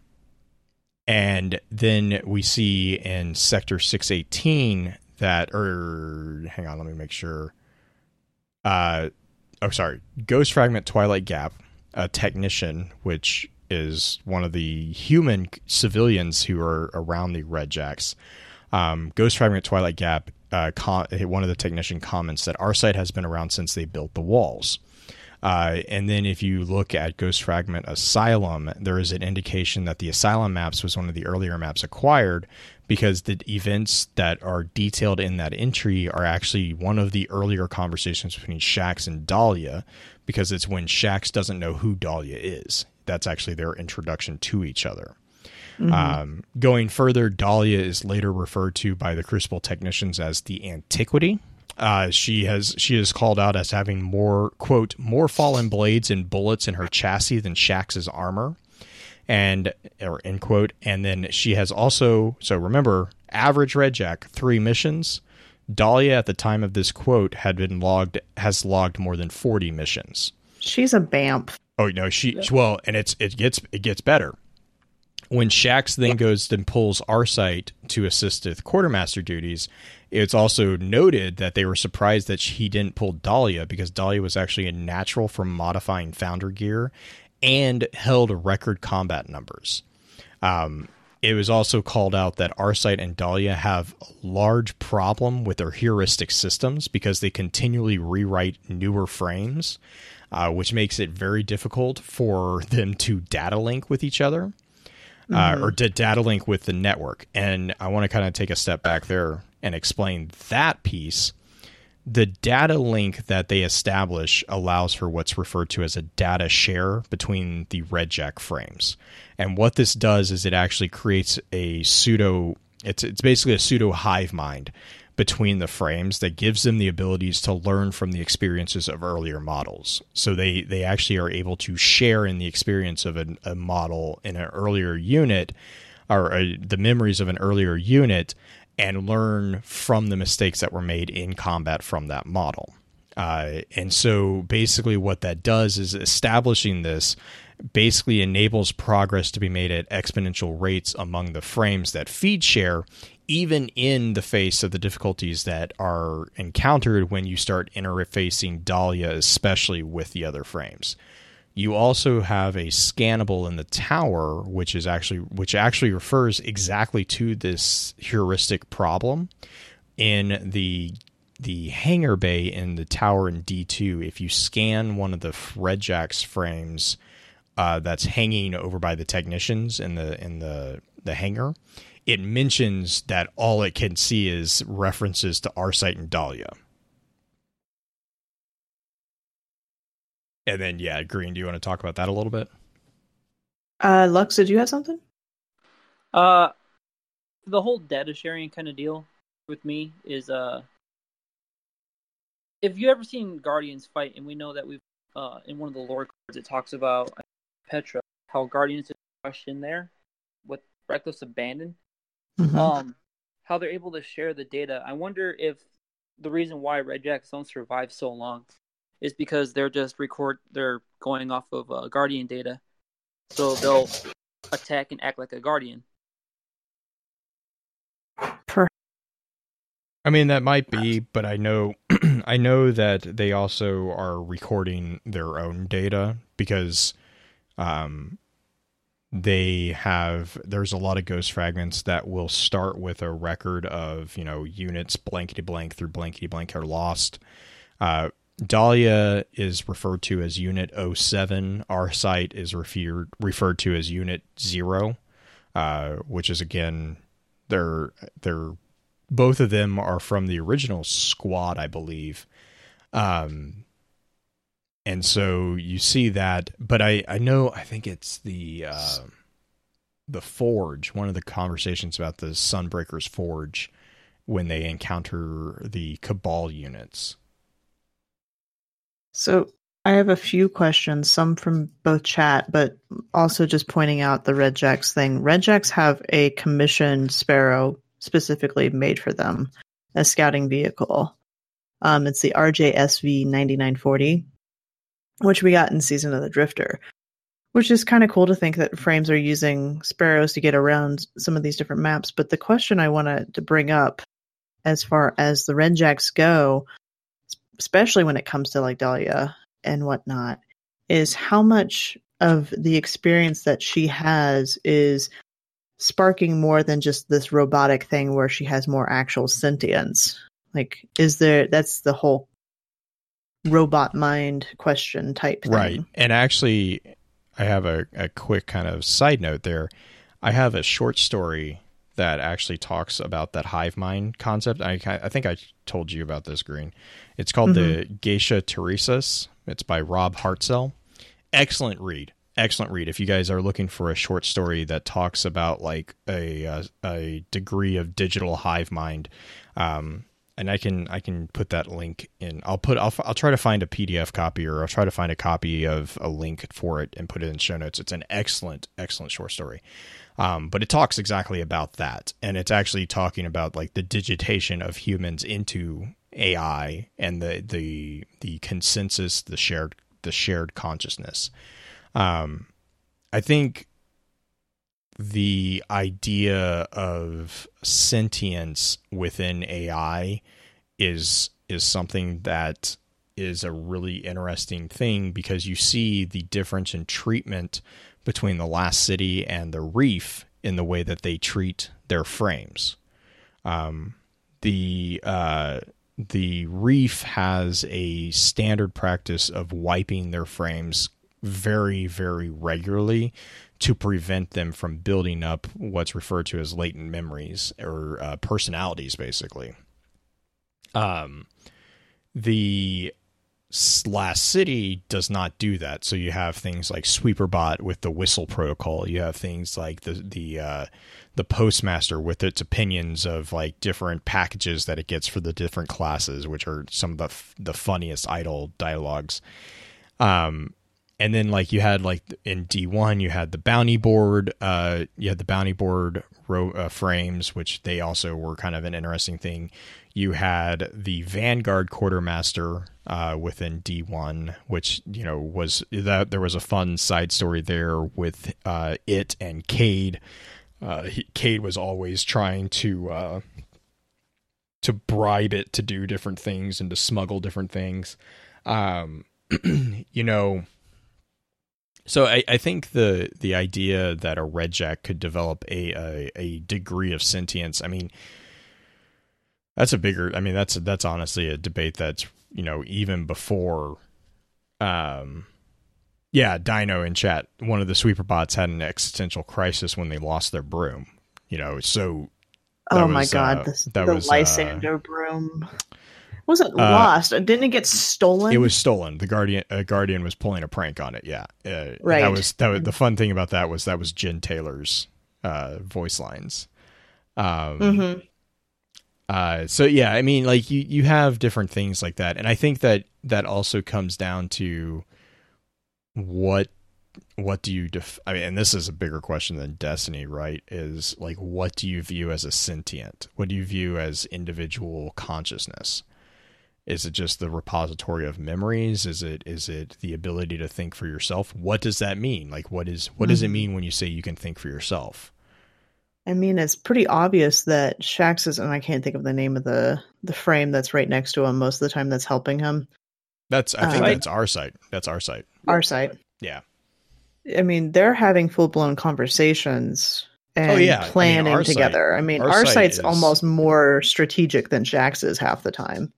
and then we see in Sector 618 that, or hang on, let me make sure. Uh, oh, sorry, Ghost Fragment Twilight Gap, a technician, which is one of the human civilians who are around the Red Jacks. Um, Ghost Fragment Twilight Gap, uh, one of the technician comments that Arcite has been around since they built the walls. Uh, and then if you look at Ghost Fragment Asylum, there is an indication that the Asylum maps was one of the earlier maps acquired because the events that are detailed in that entry are actually one of the earlier conversations between Shaxx and Dahlia because it's when Shaxx doesn't know who Dahlia is. That's actually their introduction to each other. Mm-hmm. Um, going further, Dahlia is later referred to by the Crucible technicians as the Antiquity. Uh, she has she is called out as having more quote more fallen blades and bullets in her chassis than Shaxx's armor. And or end quote. And then she has also so remember average red jack three missions. Dahlia at the time of this quote had been logged has logged more than 40 missions. She's a bamp oh no she well and it's it gets it gets better when Shaxx then goes and pulls Arcite to assist with quartermaster duties, it's also noted that they were surprised that he didn't pull Dahlia because Dahlia was actually a natural for modifying founder gear and held record combat numbers. Um, it was also called out that Arcite and Dahlia have a large problem with their heuristic systems because they continually rewrite newer frames, uh, which makes it very difficult for them to data link with each other. Uh, mm-hmm. or to data link with the network. And I want to kind of take a step back there and explain that piece the data link that they establish allows for what's referred to as a data share between the redjack frames. And what this does is it actually creates a pseudo it's it's basically a pseudo hive mind between the frames that gives them the abilities to learn from the experiences of earlier models. So they they actually are able to share in the experience of a, a model in an earlier unit or a, the memories of an earlier unit and learn from the mistakes that were made in combat from that model. Uh, and so basically, what that does is establishing this basically enables progress to be made at exponential rates among the frames that feed share, even in the face of the difficulties that are encountered when you start interfacing Dahlia, especially with the other frames. You also have a scannable in the tower, which is actually which actually refers exactly to this heuristic problem in the the hangar bay in the tower in D2. If you scan one of the Redjack's frames uh, that's hanging over by the technicians in the in the the hangar, it mentions that all it can see is references to Arcite and Dahlia. And then, yeah, Green, do you want to talk about that a little bit? Uh, Lux, did you have something? Uh, the whole data sharing kind of deal with me is uh, if you ever seen Guardians fight, and we know that we've uh in one of the lore cards it talks about Petra how Guardians is crushed in there with reckless abandon. Mm-hmm. Um, how they're able to share the data. I wonder if the reason why Red Jacks don't survive so long is because they're just record they're going off of uh, guardian data so they'll attack and act like a guardian per i mean that might be but i know (clears throat) i know that they also are recording their own data because um they have there's a lot of ghost fragments that will start with a record of you know units blankety blank through blankety blank are lost uh, Dahlia is referred to as Unit 07. Arcite is referred referred to as Unit 0, uh, which is again they're they're both of them are from the original squad, I believe. Um, and so you see that, but I I know I think it's the uh, the forge. One of the conversations about the Sunbreakers forge when they encounter the Cabal units so I have a few questions, some from both chat, but also just pointing out the Redjacks thing. Redjacks have a commissioned Sparrow specifically made for them, a scouting vehicle. Um, it's the RJSV 9940, which we got in Season of the Drifter, which is kind of cool to think that frames are using Sparrows to get around some of these different maps. But the question I wanted to bring up as far as the Redjacks go, especially when it comes to like Dahlia and whatnot is how much of the experience that she has is sparking more than just this robotic thing where she has more actual sentience like is there that's the whole robot mind question type thing. right and actually i have a, a quick kind of side note there i have a short story that actually talks about that hive mind concept i, I think i told you about this green it's called mm-hmm. the geisha teresa's it's by Rob Hartzell. Excellent read. Excellent read. If you guys are looking for a short story that talks about like a a, a degree of digital hive mind, um, and I can I can put that link in. I'll put I'll I'll try to find a PDF copy or I'll try to find a copy of a link for it and put it in show notes. It's an excellent excellent short story. Um, but it talks exactly about that, and it's actually talking about like the digitation of humans into AI and the the the consensus, the shared the shared consciousness. Um, I think the idea of sentience within AI is is something that is a really interesting thing because you see the difference in treatment between the last city and the reef in the way that they treat their frames. Um, the uh, the reef has a standard practice of wiping their frames very, very regularly to prevent them from building up what's referred to as latent memories or uh, personalities, basically. Um, the last city does not do that. So you have things like Sweeperbot with the whistle protocol. You have things like the the uh, the postmaster with its opinions of like different packages that it gets for the different classes, which are some of the f- the funniest idle dialogues. Um, and then like you had like in D1 you had the bounty board uh you had the bounty board uh, frames which they also were kind of an interesting thing you had the vanguard quartermaster uh, within D1 which you know was that there was a fun side story there with uh, it and Cayde uh, he, Cayde was always trying to uh, to bribe it to do different things and to smuggle different things. Um, (clears throat) you know, so I, I think the the idea that a redjack could develop a, a, a degree of sentience. I mean, that's a bigger. I mean, that's that's honestly a debate that's you know even before um yeah, Dino in chat. One of the sweeper bots had an existential crisis when they lost their broom. You know, so. Oh my god, uh, the, that the was, uh, Lysander uh, broom. Was it uh, lost? Didn't it get stolen? It was stolen. The guardian, uh, guardian was pulling a prank on it. Yeah, uh, right. That was that. Was, the fun thing about that was that was Jen Taylor's voice lines. Um, mm-hmm. Uh, so yeah, I mean, like you, you have different things like that, and I think that that also comes down to what what do you def- I mean, and this is a bigger question than destiny, right? Is like what do you view as a sentient? What do you view as individual consciousness? Is it just the repository of memories? Is it is it the ability to think for yourself? What does that mean? Like what is what mm-hmm. does it mm-hmm. mean when you say you can think for yourself? I mean, it's pretty obvious that Shaxx is, and I can't think of the name of the the frame that's right next to him most of the time that's helping him. That's I think uh, that's site. That's Arcite. Our site. Yeah. I mean, they're having full blown conversations and oh, yeah. planning I mean, together. Site, I mean, our, Arcite's is... almost more strategic than Shaxx is half the time.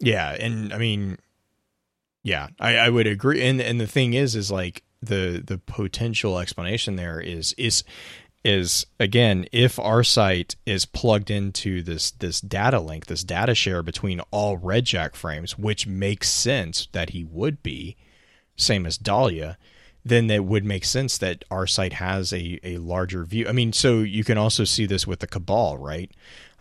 Yeah, and I mean, yeah, I, I would agree. And and the thing is, is like the the potential explanation there is is is again if Arcite is plugged into this this data link, this data share between all Redjack frames, which makes sense that he would be same as Dahlia, then it would make sense that Arcite has a, a larger view. I mean, so you can also see this with the Cabal, right?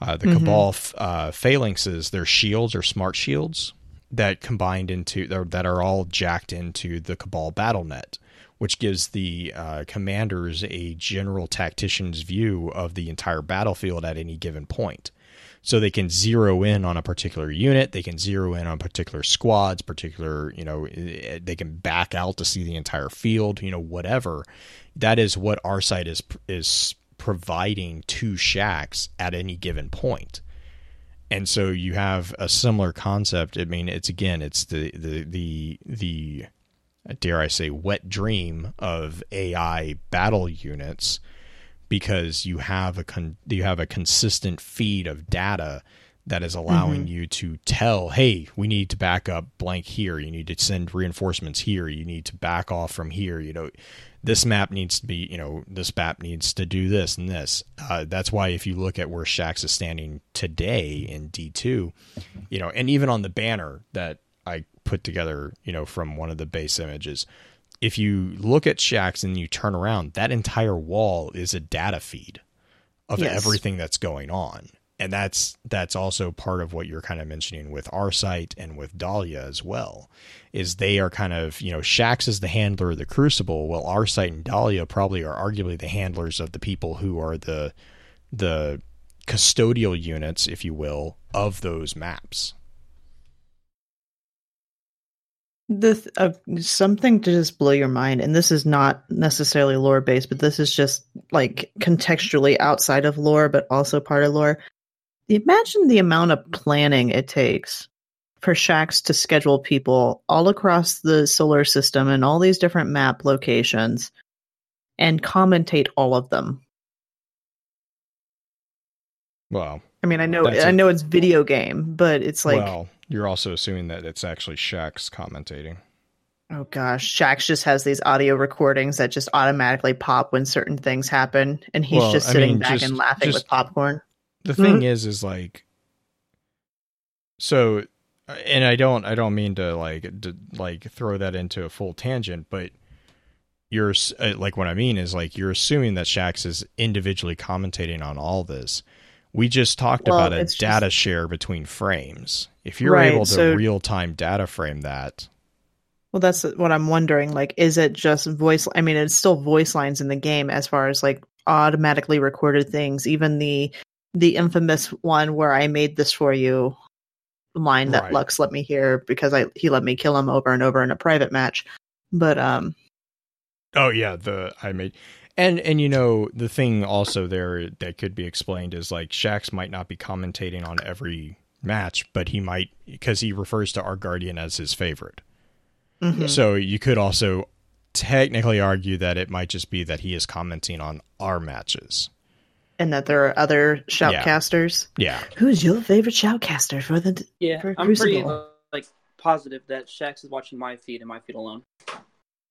Uh, the mm-hmm. Cabal uh, phalanxes, their shields are smart shields. that combined into that are all jacked into the Cabal battle net, which gives the uh, commanders a general tactician's view of the entire battlefield at any given point. So they can zero in on a particular unit, they can zero in on particular squads, particular, you know, eh, they can back out to see the entire field, you know, whatever. That is what Arcite is is providing two Shaxx at any given point and so you have a similar concept. I mean, it's again, it's the the the the dare I say wet dream of AI battle units because you have a con- you have a consistent feed of data that is allowing mm-hmm. you to tell, hey, we need to back up blank here. You need to send reinforcements here. You need to back off from here. You know, this map needs to be, you know, this map needs to do this and this. Uh, that's why if you look at where Shaxx is standing today in D2, you know, and even on the banner that I put together, you know, from one of the base images, if you look at Shaxx and you turn around, that entire wall is a data feed of yes. everything that's going on and that's that's also part of what you're kind of mentioning with Arcite and with Dahlia as well is they are kind of you know Shaxx is the handler of the Crucible while Arcite and Dahlia probably are arguably the handlers of the people who are the the custodial units if you will of those maps. The uh, something to just blow your mind and this is not necessarily lore based but this is just like contextually outside of lore but also part of lore Imagine the amount of planning it takes for Shaxx to schedule people all across the solar system and all these different map locations and commentate all of them. Well, I mean, I know I know it's video game, but it's like Well, you're also assuming that it's actually Shaxx commentating. Oh gosh, Shaxx just has these audio recordings that just automatically pop when certain things happen, and he's well, just sitting I mean, back just, and laughing just, with popcorn the thing mm-hmm. is is like so and I don't I don't mean to like to like throw that into a full tangent, but you're uh, like what I mean is like you're assuming that Shaxx is individually commentating on all this. We just talked well, about a data just... share between frames. If you're right, able to so... real time data frame that, well, that's what I'm wondering. Like, is it just voice? I mean, it's still voice lines in the game as far as like automatically recorded things. Even the the infamous one where I made this for you line that right. Lux let me hear because I he let me kill him over and over in a private match. But um Oh yeah, the I made and and you know the thing also there that could be explained is like Shaxx might not be commentating on every match, but he might because he refers to our guardian as his favorite. Mm-hmm. So you could also technically argue that it might just be that he is commenting on our matches and that there are other shoutcasters. Yeah. Who's your favorite shoutcaster for the Yeah, for I'm pretty like positive that Shaxx is watching my feed and my feed alone.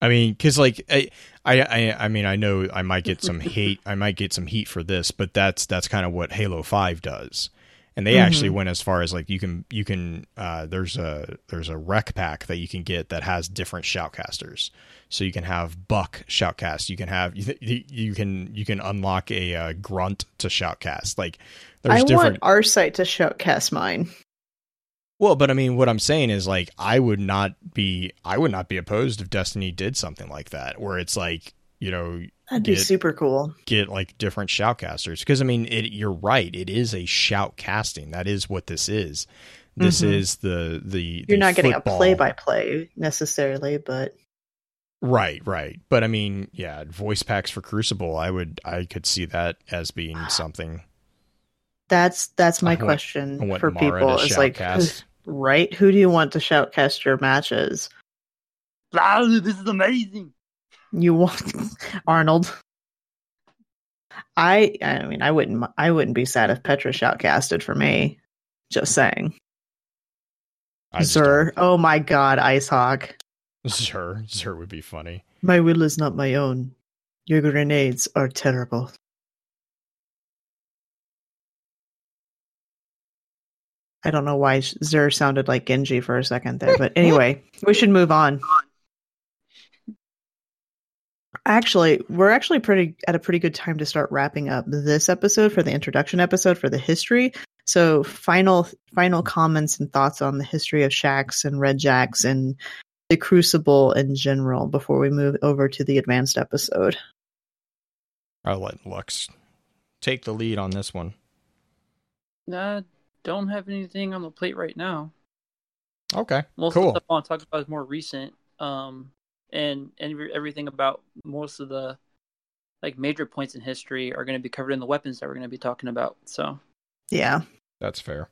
I mean, because like I, I, I mean, I know I might get some (laughs) hate. I might get some heat for this, but that's that's kind of what Halo Five does and they mm-hmm. actually went as far as like you can you can uh, there's a there's a rec pack that you can get that has different shoutcasters. So you can have buck shoutcast. You can have you, you can you can unlock a uh, grunt to shoutcast. Like there's I different want site to shoutcast mine. Well but i mean what i'm saying is like i would not be i would not be opposed if destiny did something like that where it's like you know That'd get, be super cool. Get like different shoutcasters because I mean, it, you're right. It is a shout casting. That is what this is. This mm-hmm. is the the. You're the not getting a play by play necessarily, but. Right, right, but I mean, yeah, voice packs for Crucible. I would, I could see that as being something. That's that's my question for people. Is like, right? Who do you want to shoutcast your matches? Wow, this is amazing. You want (laughs) Arnold? I I mean I wouldn't I wouldn't be sad if Petra shoutcasted for me. Just saying. Xur, oh my god, Icehawk. Xur, Xur would be funny. My will is not my own. Your grenades are terrible. I don't know why Xur sounded like Genji for a second there, but anyway, we should move on. Actually, we're actually pretty at a pretty good time to start wrapping up this episode for the introduction episode for the history. So final final comments and thoughts on the history of Shaxx and Red Jacks and the Crucible in general before we move over to the advanced episode. I'll let Lux take the lead on this one. Nah, don't have anything on the plate right now. Okay, Most cool. of the stuff I want to talk about is more recent. Um, and and everything about most of the like major points in history are going to be covered in the weapons that we're going to be talking about. So Yeah. That's fair.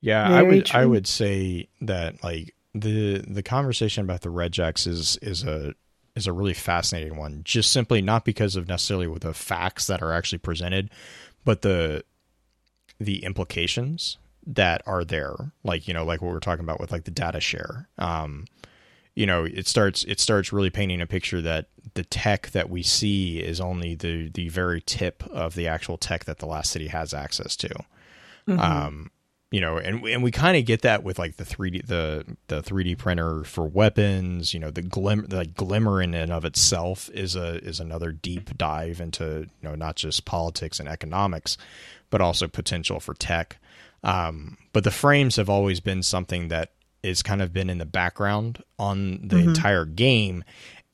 Yeah, I Very would I would say that like the the conversation about the Red Jacks is is a is a really fascinating one. Just simply not because of necessarily with the facts that are actually presented, but the the implications that are there. Like, you know, like what we're talking about with like the data share. Um you know, it starts it starts really painting a picture that the tech that we see is only the the very tip of the actual tech that the last city has access to Mhm. um you know and and we kind of get that with like the 3d the the 3d printer for weapons you know the glim the glimmer in and of itself is a is another deep dive into you know not just politics and economics but also potential for tech um but the frames have always been something that is kind of been in the background on the Mhm. entire game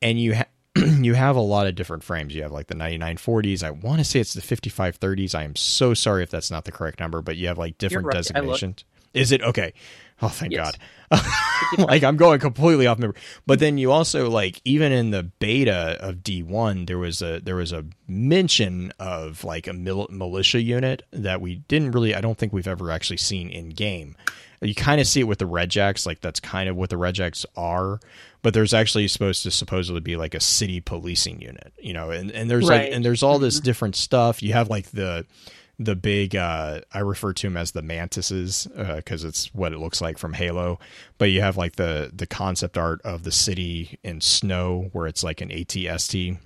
and you ha- (clears throat) you have a lot of different frames. You have like the 9940s. I want to say it's the 5530s. I am so sorry if that's not the correct number, but you have like different right. Designations. Is it okay? Oh, thank Yes. God. (laughs) like I'm going completely off memory. But then you also like even in the beta of D1 there was a there was a mention of like a mil- militia unit that we didn't really I don't think we've ever actually seen in game. You kind of see it with the Red Jacks, like that's kind of what the Red Jacks are, but there's actually supposed to supposedly be like a city policing unit, you know, and, and there's like and there's all this different stuff. You have like the the big uh I refer to them as the mantises because it's what it looks like from Halo. But you have like the the concept art of the city in snow where it's like an ATST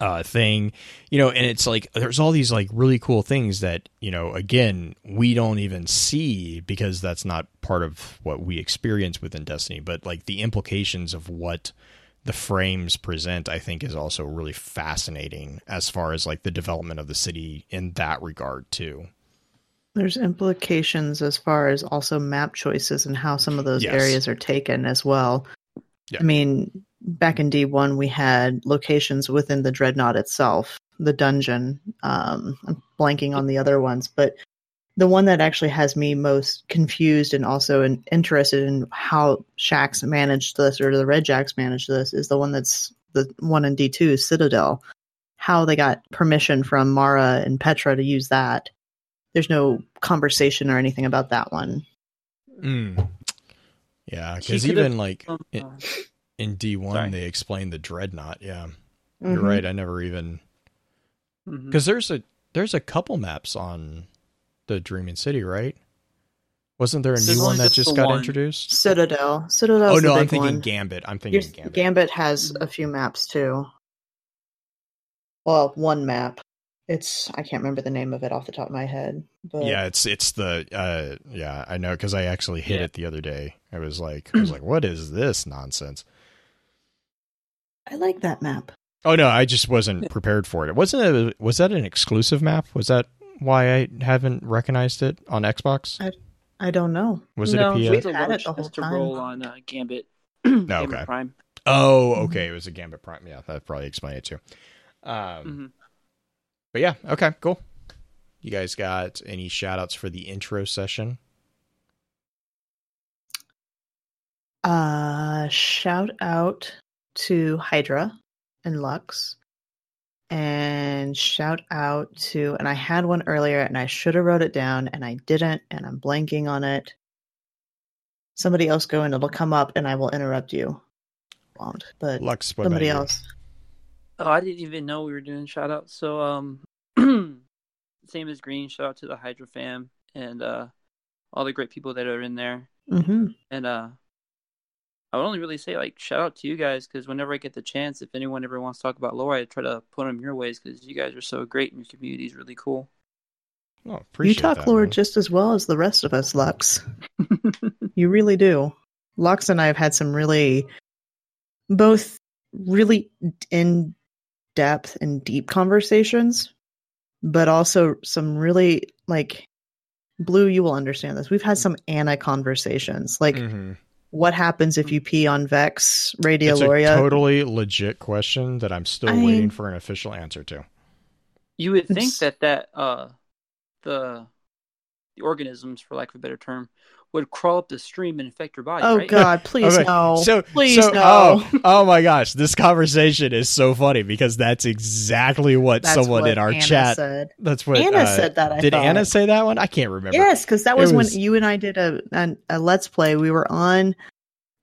uh thing you know and it's like there's all these like really cool things that you know again we don't even see because that's not part of what we experience within destiny but like the implications of what the frames present i think is also really fascinating as far as like the development of the city in that regard too There's implications as far as also map choices and how some of those Yes. areas are taken as well. Yeah. I mean, back in D1, we had locations within the dreadnought itself, the dungeon. Um, I'm blanking on the other ones, but the one that actually has me most confused and also in, interested in how Shaxx managed this or the Red Jacks managed this is the one that's the one in D2, Citadel. How they got permission from Mara and Petra to use that there's no conversation or anything about that one. mm. yeah She because even like Um, in, in d1 Sorry. they explain the dreadnought yeah you're Mhm. right i never even mhm. Because there's a there's a couple maps on the Dreaming City, right? Wasn't there a There's new one that just just got one. introduced? Citadel. Citadel. oh no, I'm thinking one. Gambit. I'm thinking Your- Gambit. Gambit has a few maps too. Well, one map. It's I can't remember the name of it off the top of my head. But yeah, it's it's the uh yeah I know because I actually hit Yeah. it the other day. I was like I was like what is this nonsense? I like that map. Oh no, I just wasn't (laughs) prepared for it. It wasn't a, was that an exclusive map? Was that why I haven't recognized it on Xbox? I don't know. Was no, it a We've PS? it's a had it the whole chance to time. roll on uh, Gambit. (clears throat) Gambit okay. Prime. Oh, okay. It was a Gambit Prime. Yeah, that probably explain it too. Um, Mhm. But yeah, okay, cool. You guys got any shout outs for the intro session? Uh, shout out to Hydra and Lux. And shout out to, and I had one earlier and I should have wrote it down and I didn't and I'm blanking on it. Somebody else go and it'll come up and I will interrupt you. Won't, but Lux, somebody else. Oh, I didn't even know we were doing shout outs. So, um, (clears throat) same as Green, shout out to the Hydra fam and uh, all the great people that are in there. hmm And uh, I would only really say like shout out to you guys because whenever I get the chance, if anyone ever wants to talk about lore, I try to put them your ways because you guys are so great and your community is really cool. Oh, You talk that, lore man. just as well as the rest of us, Lux. (laughs) You really do. Lux and I have had some really, both really in depth and deep conversations, but also some really like Blue, you will understand this. We've had some Anna conversations. Like, Mhm. What happens if you pee on Vex, It's a totally legit question that I'm still I mean- waiting for an official answer to. You would think It's- that that uh the the organisms, for lack of a better term, would crawl up the stream and infect your body. oh right? God, please Okay, no. So, please so, no. Oh, oh my gosh, this conversation is so funny because that's exactly what That's someone what in our Anna chat. said. That's what Anna uh, said that. I did thought. Anna say that one? I can't remember. Yes, because that was, was- when you and I did a, a a let's play. We were on,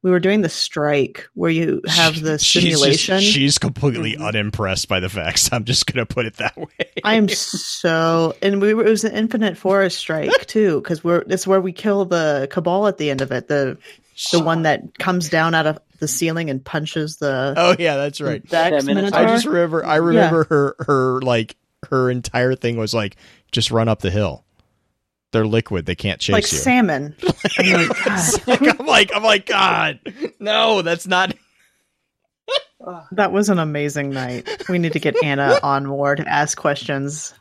we were doing the strike where you have the (laughs) She's just- simulation. She's, completely Mhm. unimpressed by the facts. I'm just gonna put it that way. I am (laughs) so, and we were, it was an infinite forest strike (laughs) too, because we're it's where we kill the cabal at the end of it. The the one that comes down out of the ceiling and punches the Oh yeah, that's right. Vex Yeah, Minotaur. I just remember. I remember her. Her like her entire thing was like just run up the hill. They're liquid. They can't chase like you. salmon. (laughs) I'm like, God, I'm like, I'm like, God, no, that's not. (laughs) That was an amazing night. We need to get Anna on board to ask questions.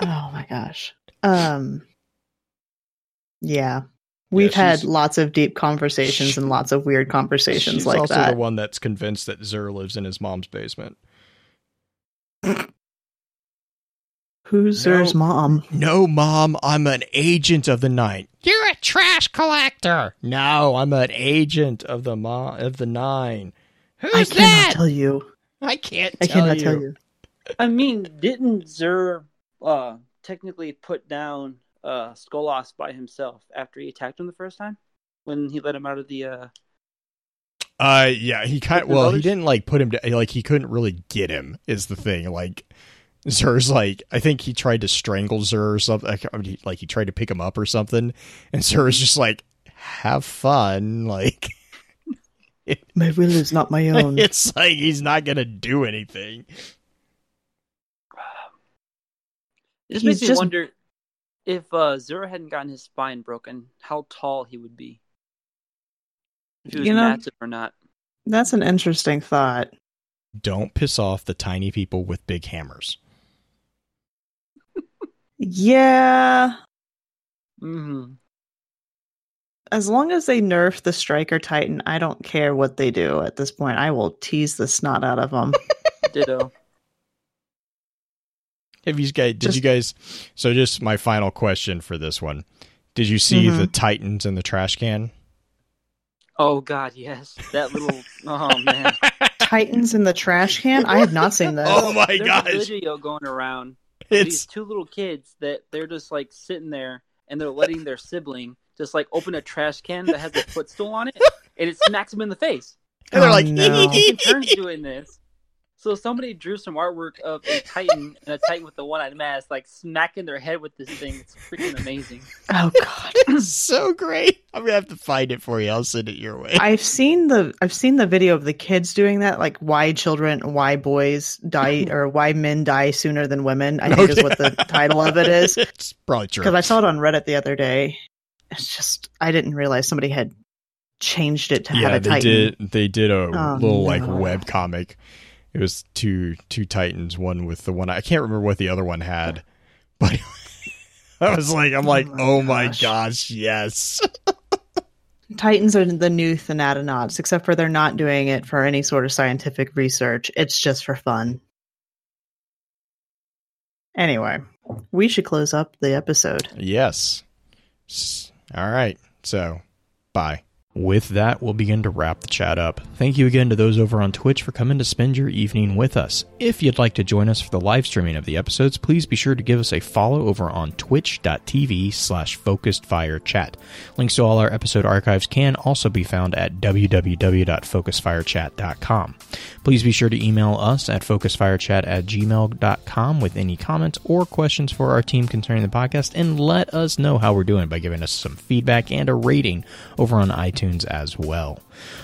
Oh my gosh. Um. Yeah. We've had lots of deep conversations and lots of weird conversations She's like also that. the one that's convinced that Xur lives in his mom's basement. (laughs) Who's No. Xur's mom? No, mom, I'm an agent of the night. You're a trash collector. No, I'm an agent of the mo- of the nine. Who's I cannot that? tell you. I can't. I tell cannot you. tell you. I mean, didn't Xur uh technically put down uh Skolas by himself after he attacked him the first time? When he let him out of the uh Uh, yeah, he kind With well, he didn't like put him to like he couldn't really get him is the thing. Like Xur's like I think he tried to strangle Xur or something. Like, I mean, he- like he tried to pick him up or something, and (laughs) Xur was just like, "Have fun." (laughs) Like My will is not my (laughs) own. it's like he's not gonna do anything. It just He's makes me just- wonder if uh Xur hadn't gotten his spine broken, how tall he would be. If he was You know- massive or not. That's an interesting thought. Don't piss off the tiny people with big hammers. Yeah. hmm As long as they nerf the Striker Titan, I don't care what they do at this point. I will tease the snot out of them. (laughs) Ditto. Have you guys? Did Just- you guys? So, just my final question for this one: Did you see Mhm. the Titans in the trash can? Oh god, yes. That little oh man. Titans in the trash can? I have not seen (laughs) this. Oh my There's a gosh! video going around of these two little kids that they're just like sitting there and they're letting their sibling just like open a trash can that has a footstool on it and it smacks them in the face. and they're Oh, like, no. Turns doing this. So somebody drew some artwork of a titan and a titan with the one-eyed mask, like smacking their head with this thing. It's freaking amazing. Oh god. (laughs) it's so great. I'm gonna have to find it for you. I'll send it your way. I've seen the I've seen the video of the kids doing that, like why children, why boys die, (laughs) or why men die sooner than women. I think is what the title of it is. (laughs) it's probably true. Because I saw it on Reddit the other day. It's just I didn't realize somebody had changed it to yeah, have a they Titan. did. They did a Oh, little like web comic. It was two two Titans. One with the one I can't remember what the other one had, but (laughs) I was like, I'm like, oh my oh my gosh. gosh, yes. (laughs) Titans are the new Thanatonauts, except for they're not doing it for any sort of scientific research. It's just for fun. Anyway, we should close up the episode. Yes. All right. So, bye. With that, we'll begin to wrap the chat up. Thank you again to those over on Twitch for coming to spend your evening with us. If you'd like to join us for the live streaming of the episodes, please be sure to give us a follow over on twitch.tv slash focused fire chat. Links to all our episode archives can also be found at www.focusfirechat.com. Please be sure to email us at focusfirechat at gmail.com with any comments or questions for our team concerning the podcast and let us know how we're doing by giving us some feedback and a rating over on iTunes as well.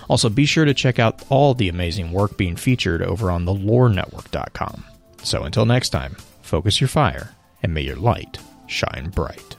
Also, be sure to check out all the amazing work being featured over on thelorenetwork.com. So until next time, focus your fire and may your light shine bright.